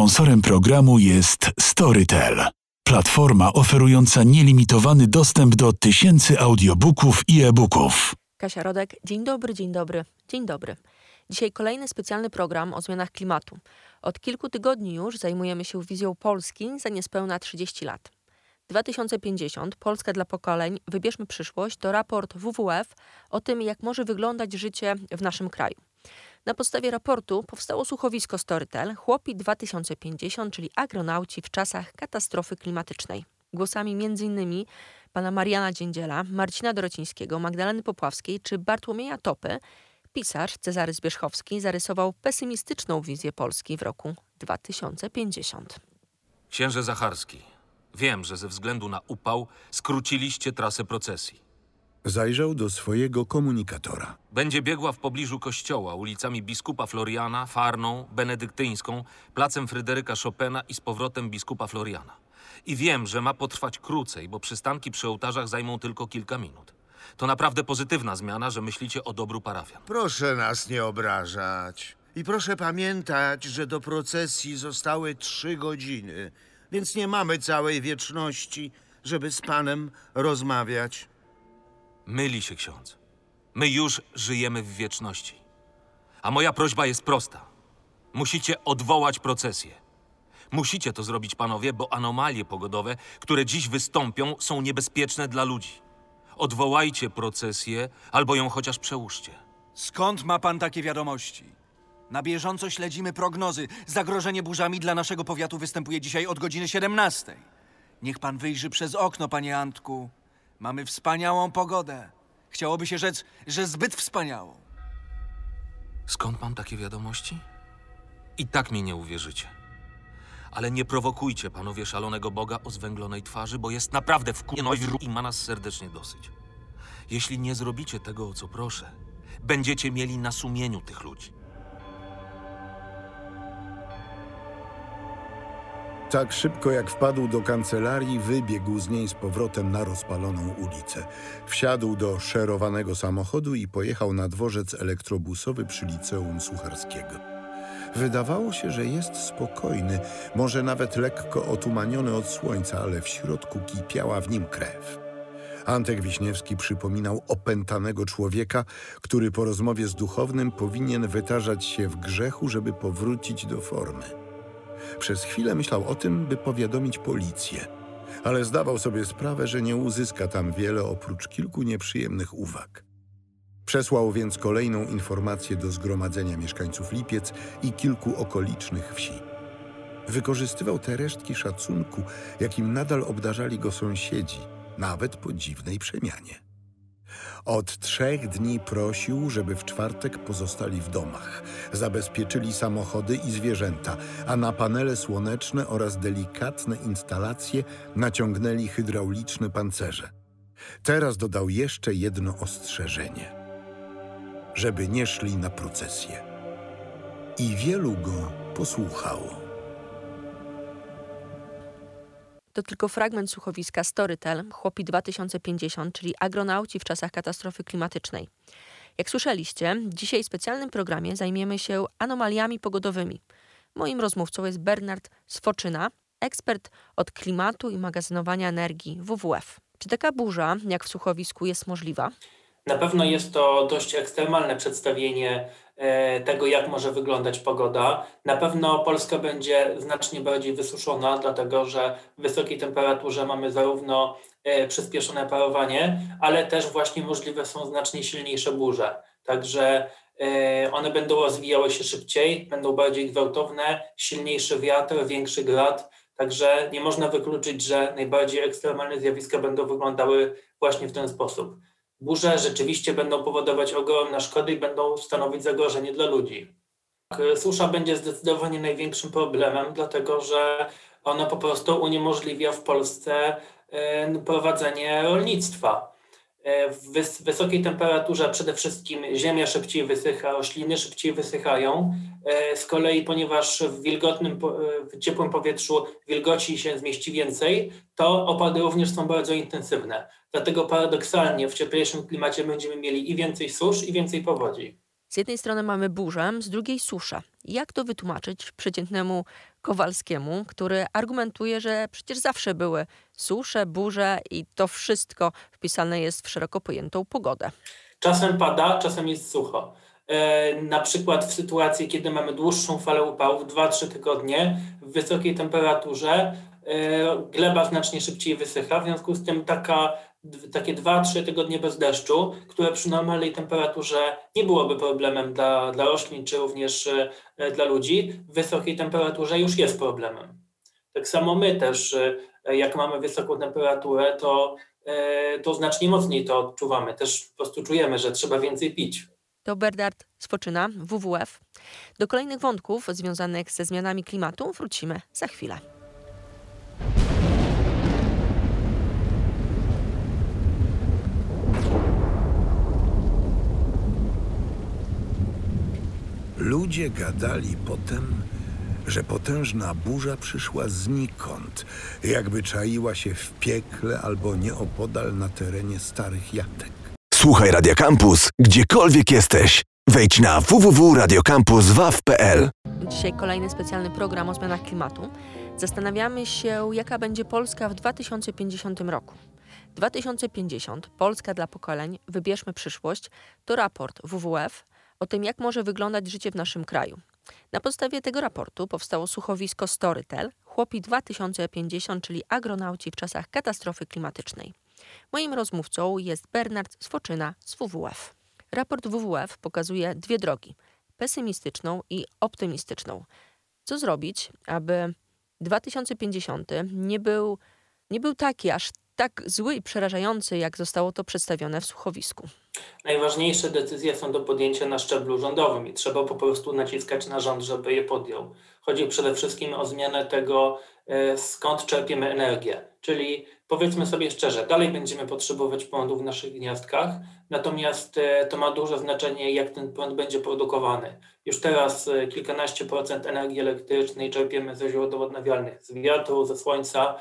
Sponsorem programu jest Storytel, platforma oferująca nielimitowany dostęp do tysięcy audiobooków i e-booków. Kasia Rodek, dzień dobry, dzień dobry, dzień dobry. Dzisiaj kolejny specjalny program o zmianach klimatu. Od kilku tygodni już zajmujemy się wizją Polski za niespełna 30 lat. 2050 Polska dla pokoleń Wybierzmy przyszłość to raport WWF o tym, jak może wyglądać życie w naszym kraju. Na podstawie raportu powstało słuchowisko Storytel Chłopi 2050, czyli agronauci w czasach katastrofy klimatycznej. Głosami m.in. pana Mariana Dziędziela, Marcina Dorocińskiego, Magdaleny Popławskiej czy Bartłomieja Topy, pisarz Cezary Zbierzchowski zarysował pesymistyczną wizję Polski w roku 2050. Księże Zacharski, wiem, że ze względu na upał skróciliście trasę procesji. Zajrzał do swojego komunikatora. Będzie biegła w pobliżu kościoła ulicami biskupa Floriana, Farną, Benedyktyńską, placem Fryderyka Chopina i z powrotem biskupa Floriana. I wiem, że ma potrwać krócej, bo przystanki przy ołtarzach zajmą tylko kilka minut. To naprawdę pozytywna zmiana, że myślicie o dobru parafian. Proszę nas nie obrażać. I proszę pamiętać, że do procesji zostały trzy godziny, więc nie mamy całej wieczności, żeby z panem rozmawiać. Myli się ksiądz. My już żyjemy w wieczności. A moja prośba jest prosta. Musicie odwołać procesję. Musicie to zrobić, panowie, bo anomalie pogodowe, które dziś wystąpią, są niebezpieczne dla ludzi. Odwołajcie procesję albo ją chociaż przełóżcie. Skąd ma pan takie wiadomości? Na bieżąco śledzimy prognozy. Zagrożenie burzami dla naszego powiatu występuje dzisiaj od godziny 17. Niech pan wyjrzy przez okno, panie Antku. Mamy wspaniałą pogodę. Chciałoby się rzec, że zbyt wspaniałą. Skąd mam takie wiadomości? I tak mi nie uwierzycie. Ale nie prowokujcie, panowie szalonego Boga o zwęglonej twarzy, bo jest naprawdę wkurwiony i ma nas serdecznie dosyć. Jeśli nie zrobicie tego, o co proszę, będziecie mieli na sumieniu tych ludzi. Tak szybko jak wpadł do kancelarii, wybiegł z niej z powrotem na rozpaloną ulicę. Wsiadł do szerowanego samochodu i pojechał na dworzec elektrobusowy przy liceum Sucharskiego. Wydawało się, że jest spokojny, może nawet lekko otumaniony od słońca, ale w środku kipiała w nim krew. Antek Wiśniewski przypominał opętanego człowieka, który po rozmowie z duchownym powinien wytarzać się w grzechu, żeby powrócić do formy. Przez chwilę myślał o tym, by powiadomić policję, ale zdawał sobie sprawę, że nie uzyska tam wiele oprócz kilku nieprzyjemnych uwag. Przesłał więc kolejną informację do zgromadzenia mieszkańców Lipiec i kilku okolicznych wsi. Wykorzystywał te resztki szacunku, jakim nadal obdarzali go sąsiedzi, nawet po dziwnej przemianie. Od trzech dni prosił, żeby w czwartek pozostali w domach, zabezpieczyli samochody i zwierzęta, a na panele słoneczne oraz delikatne instalacje naciągnęli hydrauliczne pancerze. Teraz dodał jeszcze jedno ostrzeżenie. Żeby nie szli na procesję. I wielu go posłuchało. To tylko fragment słuchowiska Storytel Chłopi 2050, czyli agronauci w czasach katastrofy klimatycznej. Jak słyszeliście, dzisiaj w specjalnym programie zajmiemy się anomaliami pogodowymi. Moim rozmówcą jest Bernard Swoczyna, ekspert od klimatu i magazynowania energii WWF. Czy taka burza, jak w słuchowisku, jest możliwa? Na pewno jest to dość ekstremalne przedstawienie tego, jak może wyglądać pogoda. Na pewno Polska będzie znacznie bardziej wysuszona, dlatego że w wysokiej temperaturze mamy zarówno e, przyspieszone parowanie, ale też właśnie możliwe są znacznie silniejsze burze. Także e, one będą rozwijały się szybciej, będą bardziej gwałtowne, silniejszy wiatr, większy grad. Także nie można wykluczyć, że najbardziej ekstremalne zjawiska będą wyglądały właśnie w ten sposób burze rzeczywiście będą powodować ogromne szkody i będą stanowić zagrożenie dla ludzi. Susza będzie zdecydowanie największym problemem, dlatego że ona po prostu uniemożliwia w Polsce e, prowadzenie rolnictwa. E, w wysokiej temperaturze przede wszystkim ziemia szybciej wysycha, rośliny szybciej wysychają. E, z kolei, ponieważ w wilgotnym, w ciepłym powietrzu wilgoci się zmieści więcej, to opady również są bardzo intensywne. Dlatego paradoksalnie w cieplejszym klimacie będziemy mieli i więcej susz, i więcej powodzi. Z jednej strony mamy burzę, z drugiej susza. Jak to wytłumaczyć przeciętnemu Kowalskiemu, który argumentuje, że przecież zawsze były susze, burze i to wszystko wpisane jest w szeroko pojętą pogodę. Czasem pada, czasem jest sucho. E, na przykład w sytuacji, kiedy mamy dłuższą falę upałów, 2-3 tygodnie, w wysokiej temperaturze, e, gleba znacznie szybciej wysycha, w związku z tym taka, takie 2-3 tygodnie bez deszczu, które przy normalnej temperaturze nie byłoby problemem dla, dla roślin, czy również e, dla ludzi, w wysokiej temperaturze już jest problemem. Tak samo my też, jak mamy wysoką temperaturę, to, to znacznie mocniej to odczuwamy. Też po prostu czujemy, że trzeba więcej pić to Bernard Swoczyna, WWF. Do kolejnych wątków związanych ze zmianami klimatu wrócimy za chwilę. Ludzie gadali potem, że potężna burza przyszła znikąd, jakby czaiła się w piekle albo nieopodal na terenie starych jatek. Słuchaj Radio Campus, gdziekolwiek jesteś. Wejdź na www.radiocampus.waw.pl Dzisiaj kolejny specjalny program o zmianach klimatu. Zastanawiamy się, jaka będzie Polska w 2050 roku. 2050 Polska dla pokoleń Wybierzmy przyszłość to raport WWF o tym, jak może wyglądać życie w naszym kraju. Na podstawie tego raportu powstało słuchowisko Storytel Chłopi 2050, czyli agronauci w czasach katastrofy klimatycznej. Moim rozmówcą jest Bernard Swoczyna z WWF. Raport WWF pokazuje dwie drogi: pesymistyczną i optymistyczną. Co zrobić, aby 2050 nie był, nie był taki aż tak zły i przerażający, jak zostało to przedstawione w słuchowisku? Najważniejsze decyzje są do podjęcia na szczeblu rządowym i trzeba po prostu naciskać na rząd, żeby je podjął. Chodzi przede wszystkim o zmianę tego, e, skąd czerpiemy energię. Czyli powiedzmy sobie szczerze, dalej będziemy potrzebować prądu w naszych gniazdkach, natomiast e, to ma duże znaczenie, jak ten prąd będzie produkowany. Już teraz e, kilkanaście procent energii elektrycznej czerpiemy ze źródeł odnawialnych, z wiatru, ze słońca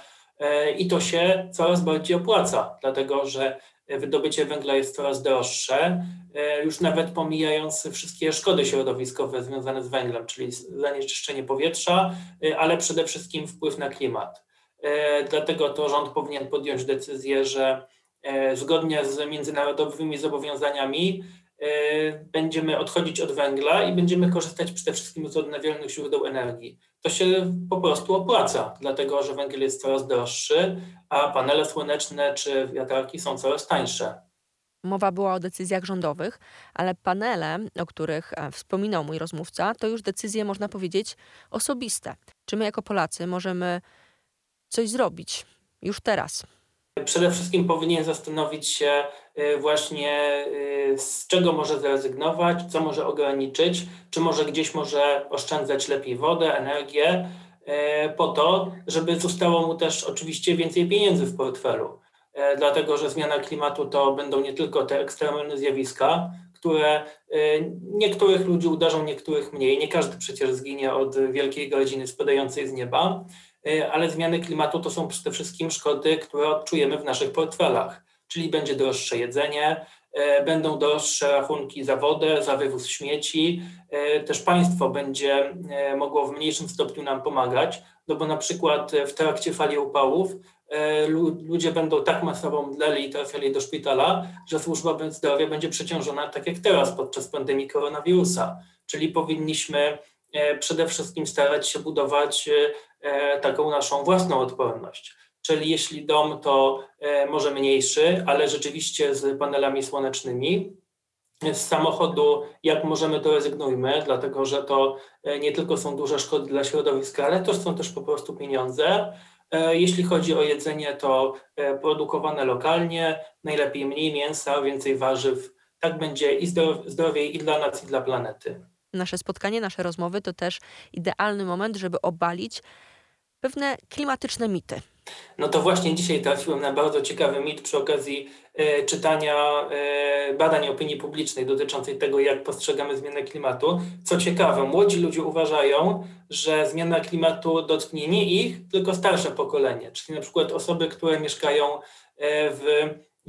i to się coraz bardziej opłaca, dlatego że wydobycie węgla jest coraz droższe, e, już nawet pomijając wszystkie szkody środowiskowe związane z węglem, czyli zanieczyszczenie powietrza, e, ale przede wszystkim wpływ na klimat. E, dlatego to rząd powinien podjąć decyzję, że zgodnie z międzynarodowymi zobowiązaniami będziemy odchodzić od węgla i będziemy korzystać przede wszystkim z odnawialnych źródeł energii. To się po prostu opłaca, dlatego że węgiel jest coraz droższy, a panele słoneczne czy wiatraki są coraz tańsze. Mowa była o decyzjach rządowych, ale panele, o których e, wspominał mój rozmówca, to już decyzje, można powiedzieć, osobiste. Czy my jako Polacy możemy coś zrobić już teraz? Przede wszystkim powinien zastanowić się y, właśnie y, z czego może zrezygnować, co może ograniczyć, czy może gdzieś może oszczędzać lepiej wodę, energię, y, po to, żeby zostało mu też oczywiście więcej pieniędzy w portfelu. Dlatego, że zmiana klimatu to będą nie tylko te ekstremalne zjawiska, które niektórych ludzi uderzą, niektórych mniej. Nie każdy przecież zginie od wielkiej godziny spadającej z nieba. E, ale zmiany klimatu to są przede wszystkim szkody, które odczujemy w naszych portfelach, czyli będzie droższe jedzenie, e, będą droższe rachunki za wodę, za wywóz śmieci. E, też państwo będzie mogło w mniejszym stopniu nam pomagać, no bo na przykład w trakcie fali upałów ludzie będą tak masowo mdleli i trafiali do szpitala, że służba zdrowia będzie przeciążona tak jak teraz podczas pandemii koronawirusa. Czyli powinniśmy przede wszystkim starać się budować taką naszą własną odporność. Czyli jeśli dom to e, może mniejszy, ale rzeczywiście z panelami słonecznymi, z samochodu, jak możemy, to rezygnujmy, dlatego że to e, nie tylko są duże szkody dla środowiska, ale to są też po prostu pieniądze. Jeśli chodzi o jedzenie, to produkowane lokalnie, najlepiej mniej mięsa, więcej warzyw. Tak będzie i zdrowiej i dla nas, i dla planety. Nasze spotkanie, nasze rozmowy to też idealny moment, żeby obalić pewne klimatyczne mity. No to właśnie dzisiaj trafiłem na bardzo ciekawy mit przy okazji e, czytania e, badań opinii publicznej dotyczącej tego, jak postrzegamy zmianę klimatu. Co ciekawe, młodzi ludzie uważają, że zmiana klimatu dotknie nie ich, tylko starsze pokolenie, czyli na przykład osoby, które mieszkają e, w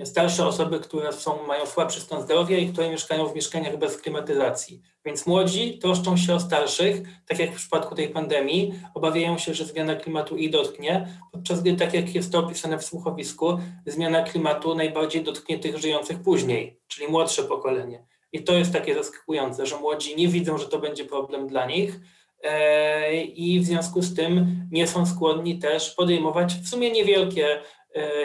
starsze osoby, które są, mają słabszy stan zdrowia i które mieszkają w mieszkaniach bez klimatyzacji. Więc młodzi troszczą się o starszych, tak jak w przypadku tej pandemii, obawiają się, że zmiana klimatu ich dotknie, podczas gdy, tak jak jest to opisane w słuchowisku, zmiana klimatu najbardziej dotknie tych żyjących później, czyli młodsze pokolenie. I to jest takie zaskakujące, że młodzi nie widzą, że to będzie problem dla nich, e, i w związku z tym nie są skłonni też podejmować w sumie niewielkie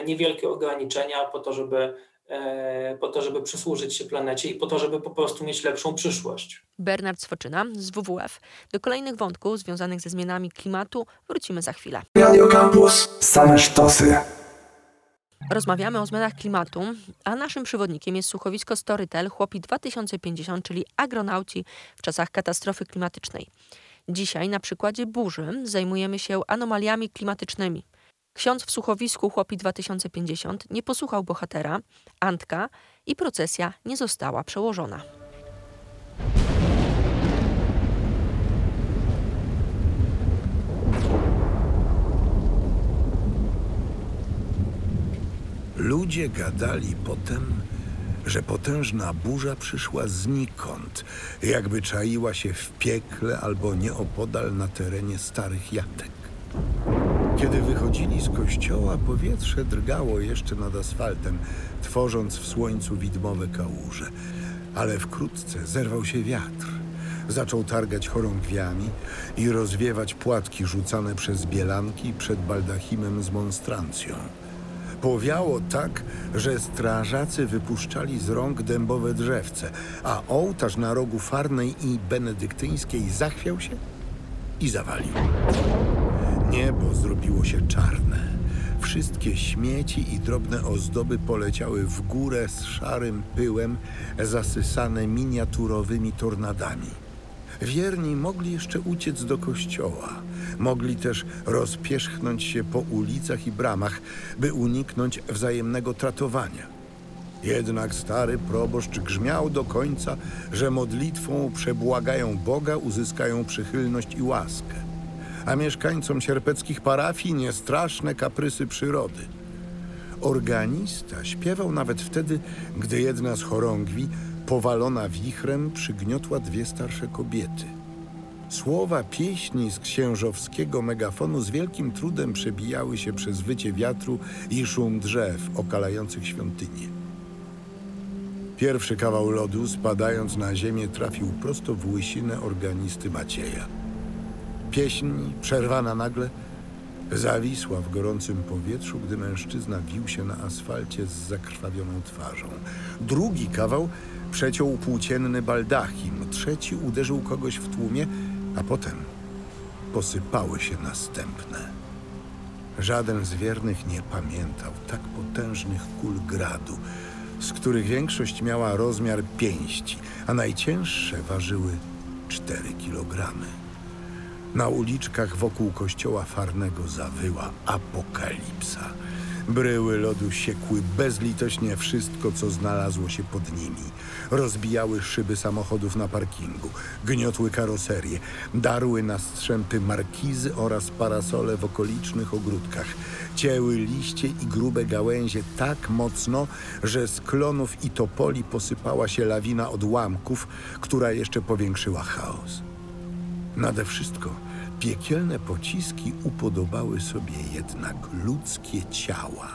niewielkie ograniczenia po to, żeby, e, po to, żeby przysłużyć się planecie i po to, żeby po prostu mieć lepszą przyszłość. Bernard Swoczyna z WWF. Do kolejnych wątków związanych ze zmianami klimatu wrócimy za chwilę. Radio Campus. Same sztosy. Rozmawiamy o zmianach klimatu, a naszym przewodnikiem jest słuchowisko Storytel Chłopi 2050, czyli agronauci w czasach katastrofy klimatycznej. Dzisiaj na przykładzie burzy zajmujemy się anomaliami klimatycznymi. Ksiądz w słuchowisku Chłopi 2050 nie posłuchał bohatera, Antka, i procesja nie została przełożona. Ludzie gadali potem, że potężna burza przyszła znikąd, jakby czaiła się w piekle albo nieopodal na terenie starych jatek. Kiedy wychodzili z kościoła, powietrze drgało jeszcze nad asfaltem, tworząc w słońcu widmowe kałuże. Ale wkrótce zerwał się wiatr. Zaczął targać chorągwiami i rozwiewać płatki rzucane przez bielanki przed baldachimem z monstrancją. Powiało tak, że strażacy wypuszczali z rąk dębowe drzewce, a ołtarz na rogu Farnej i Benedyktyńskiej zachwiał się i zawalił. Niebo zrobiło się czarne. Wszystkie śmieci i drobne ozdoby poleciały w górę z szarym pyłem, zasysane miniaturowymi tornadami. Wierni mogli jeszcze uciec do kościoła. Mogli też rozpierzchnąć się po ulicach i bramach, by uniknąć wzajemnego tratowania. Jednak stary proboszcz grzmiał do końca, że modlitwą przebłagają Boga, uzyskają przychylność i łaskę a mieszkańcom sierpeckich parafii niestraszne kaprysy przyrody. Organista śpiewał nawet wtedy, gdy jedna z chorągwi, powalona wichrem, przygniotła dwie starsze kobiety. Słowa pieśni z księżowskiego megafonu z wielkim trudem przebijały się przez wycie wiatru i szum drzew okalających świątynię. Pierwszy kawał lodu, spadając na ziemię, trafił prosto w łysinę organisty Macieja. Pieśń, przerwana nagle, zawisła w gorącym powietrzu, gdy mężczyzna wił się na asfalcie z zakrwawioną twarzą. Drugi kawał przeciął płócienny baldachim, trzeci uderzył kogoś w tłumie, a potem posypały się następne. Żaden z wiernych nie pamiętał tak potężnych kul gradu, z których większość miała rozmiar pięści, a najcięższe ważyły 4 kilogramy. Na uliczkach wokół kościoła farnego zawyła apokalipsa. Bryły lodu siekły bezlitośnie wszystko, co znalazło się pod nimi. Rozbijały szyby samochodów na parkingu, gniotły karoserie, darły na strzępy markizy oraz parasole w okolicznych ogródkach. Cięły liście i grube gałęzie tak mocno, że z klonów i topoli posypała się lawina odłamków, która jeszcze powiększyła chaos. Nade wszystko piekielne pociski upodobały sobie jednak ludzkie ciała.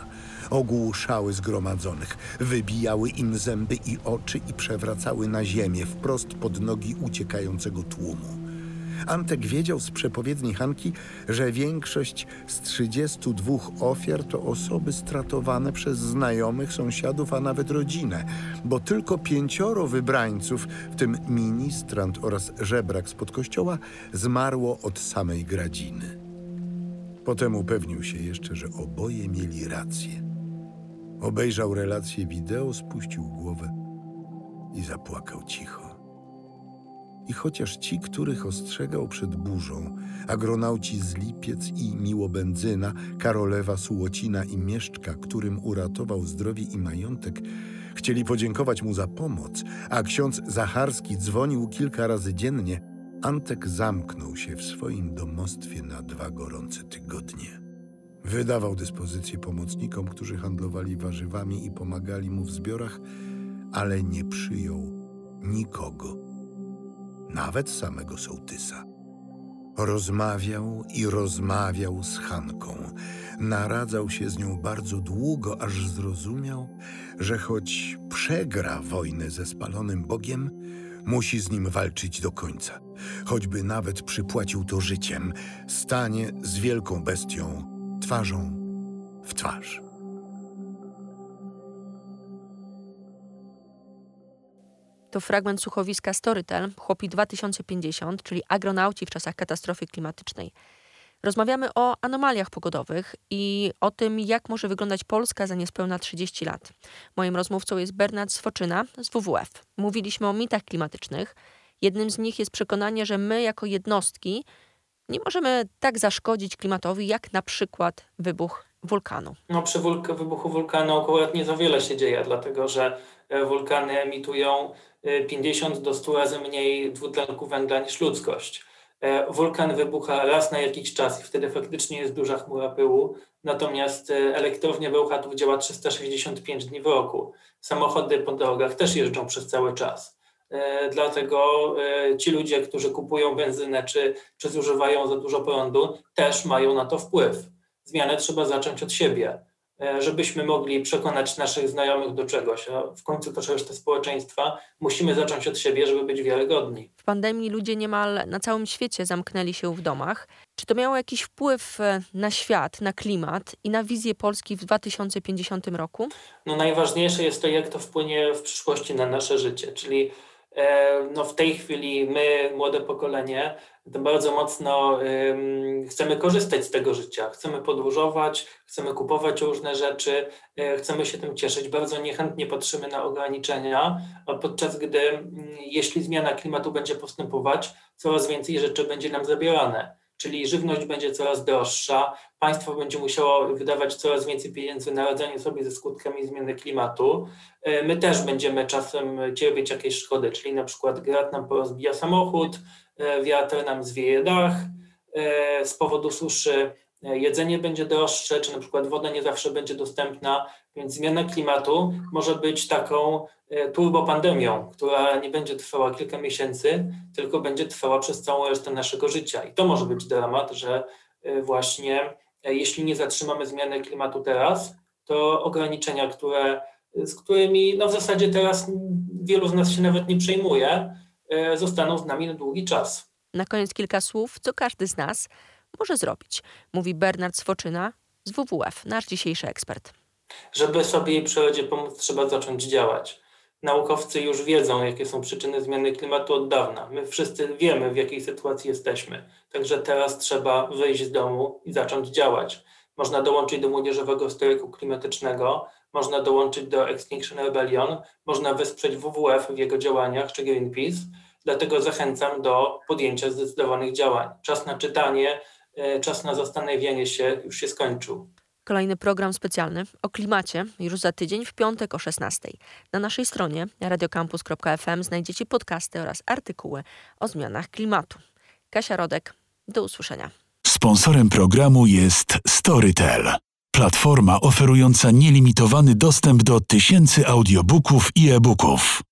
Ogłuszały zgromadzonych, wybijały im zęby i oczy i przewracały na ziemię wprost pod nogi uciekającego tłumu. Antek wiedział z przepowiedni Hanki, że większość z 32 ofiar to osoby stratowane przez znajomych, sąsiadów, a nawet rodzinę, bo tylko pięcioro wybrańców, w tym ministrant oraz żebrak spod kościoła, zmarło od samej gradziny. Potem upewnił się jeszcze, że oboje mieli rację. Obejrzał relację wideo, spuścił głowę i zapłakał cicho. I chociaż ci, których ostrzegał przed burzą, agronauci z Lipiec i Miłobenzyna, Karolewa, Sułocina i Mieszczka, którym uratował zdrowie i majątek, chcieli podziękować mu za pomoc, a ksiądz Zacharski dzwonił kilka razy dziennie, Antek zamknął się w swoim domostwie na dwa gorące tygodnie. Wydawał dyspozycje pomocnikom, którzy handlowali warzywami i pomagali mu w zbiorach, ale nie przyjął nikogo, nawet samego sołtysa. Rozmawiał i rozmawiał z Hanką. Naradzał się z nią bardzo długo, aż zrozumiał, że choć przegra wojnę ze spalonym Bogiem, musi z nim walczyć do końca. Choćby nawet przypłacił to życiem, stanie z wielką bestią twarzą w twarz. To fragment słuchowiska Storytel, Chłopi 2050, czyli agronauci w czasach katastrofy klimatycznej. Rozmawiamy o anomaliach pogodowych i o tym, jak może wyglądać Polska za niespełna 30 lat. Moim rozmówcą jest Bernard Swoczyna z WWF. Mówiliśmy o mitach klimatycznych. Jednym z nich jest przekonanie, że my jako jednostki nie możemy tak zaszkodzić klimatowi, jak na przykład wybuch wulkanu. No, przy wulk- wybuchu wulkanu akurat nie za wiele się dzieje, dlatego że e, wulkany emitują e, 50 do 100 razy mniej dwutlenku węgla niż ludzkość. E, Wulkan wybucha raz na jakiś czas i wtedy faktycznie jest duża chmura pyłu, natomiast e, elektrownia Bełchatów działa 365 dni w roku. Samochody po drogach też jeżdżą przez cały czas. E, Dlatego e, ci ludzie, którzy kupują benzynę czy, czy zużywają za dużo prądu, też mają na to wpływ. Zmianę trzeba zacząć od siebie, e, żebyśmy mogli przekonać naszych znajomych do czegoś, a w końcu też resztę społeczeństwa musimy zacząć od siebie, żeby być wiarygodni. W pandemii ludzie niemal na całym świecie zamknęli się w domach. Czy to miało jakiś wpływ e, na świat, na klimat i na wizję Polski w 2050 roku? No najważniejsze jest to, jak to wpłynie w przyszłości na nasze życie, czyli e, no w tej chwili my, młode pokolenie, to bardzo mocno chcemy korzystać z tego życia, chcemy podróżować, chcemy kupować różne rzeczy, e, chcemy się tym cieszyć. Bardzo niechętnie patrzymy na ograniczenia, a podczas gdy, mm, jeśli zmiana klimatu będzie postępować, coraz więcej rzeczy będzie nam zabierane. Czyli żywność będzie coraz droższa, państwo będzie musiało wydawać coraz więcej pieniędzy na radzenie sobie ze skutkami zmiany klimatu. E, My też będziemy czasem cierpieć jakieś szkody, czyli na przykład grad nam porozbija samochód, wiatr nam zwieje dach, e, z powodu suszy e, jedzenie będzie droższe, czy na przykład woda nie zawsze będzie dostępna, więc zmiana klimatu może być taką e, turbopandemią, która nie będzie trwała kilka miesięcy, tylko będzie trwała przez całą resztę naszego życia. I to może być dramat, że e, właśnie e, jeśli nie zatrzymamy zmiany klimatu teraz, to ograniczenia, które, z którymi no w zasadzie teraz wielu z nas się nawet nie przejmuje, e, zostaną z nami na długi czas. Na koniec kilka słów, co każdy z nas może zrobić, mówi Bernard Swoczyna z WWF, nasz dzisiejszy ekspert. Żeby sobie i przyrodzie pomóc, trzeba zacząć działać. Naukowcy już wiedzą, jakie są przyczyny zmiany klimatu od dawna. My wszyscy wiemy, w jakiej sytuacji jesteśmy. Także teraz trzeba wyjść z domu i zacząć działać. Można dołączyć do młodzieżowego strajku klimatycznego, można dołączyć do Extinction Rebellion, można wesprzeć WWF w jego działaniach czy Greenpeace. Dlatego zachęcam do podjęcia zdecydowanych działań. Czas na czytanie, e, czas na zastanowienie się już się skończył. Kolejny program specjalny o klimacie już za tydzień w piątek o 16. Na naszej stronie radiocampus.fm znajdziecie podcasty oraz artykuły o zmianach klimatu. Kasia Rodek, do usłyszenia. Sponsorem programu jest Storytel, platforma oferująca nielimitowany dostęp do tysięcy audiobooków i e-booków.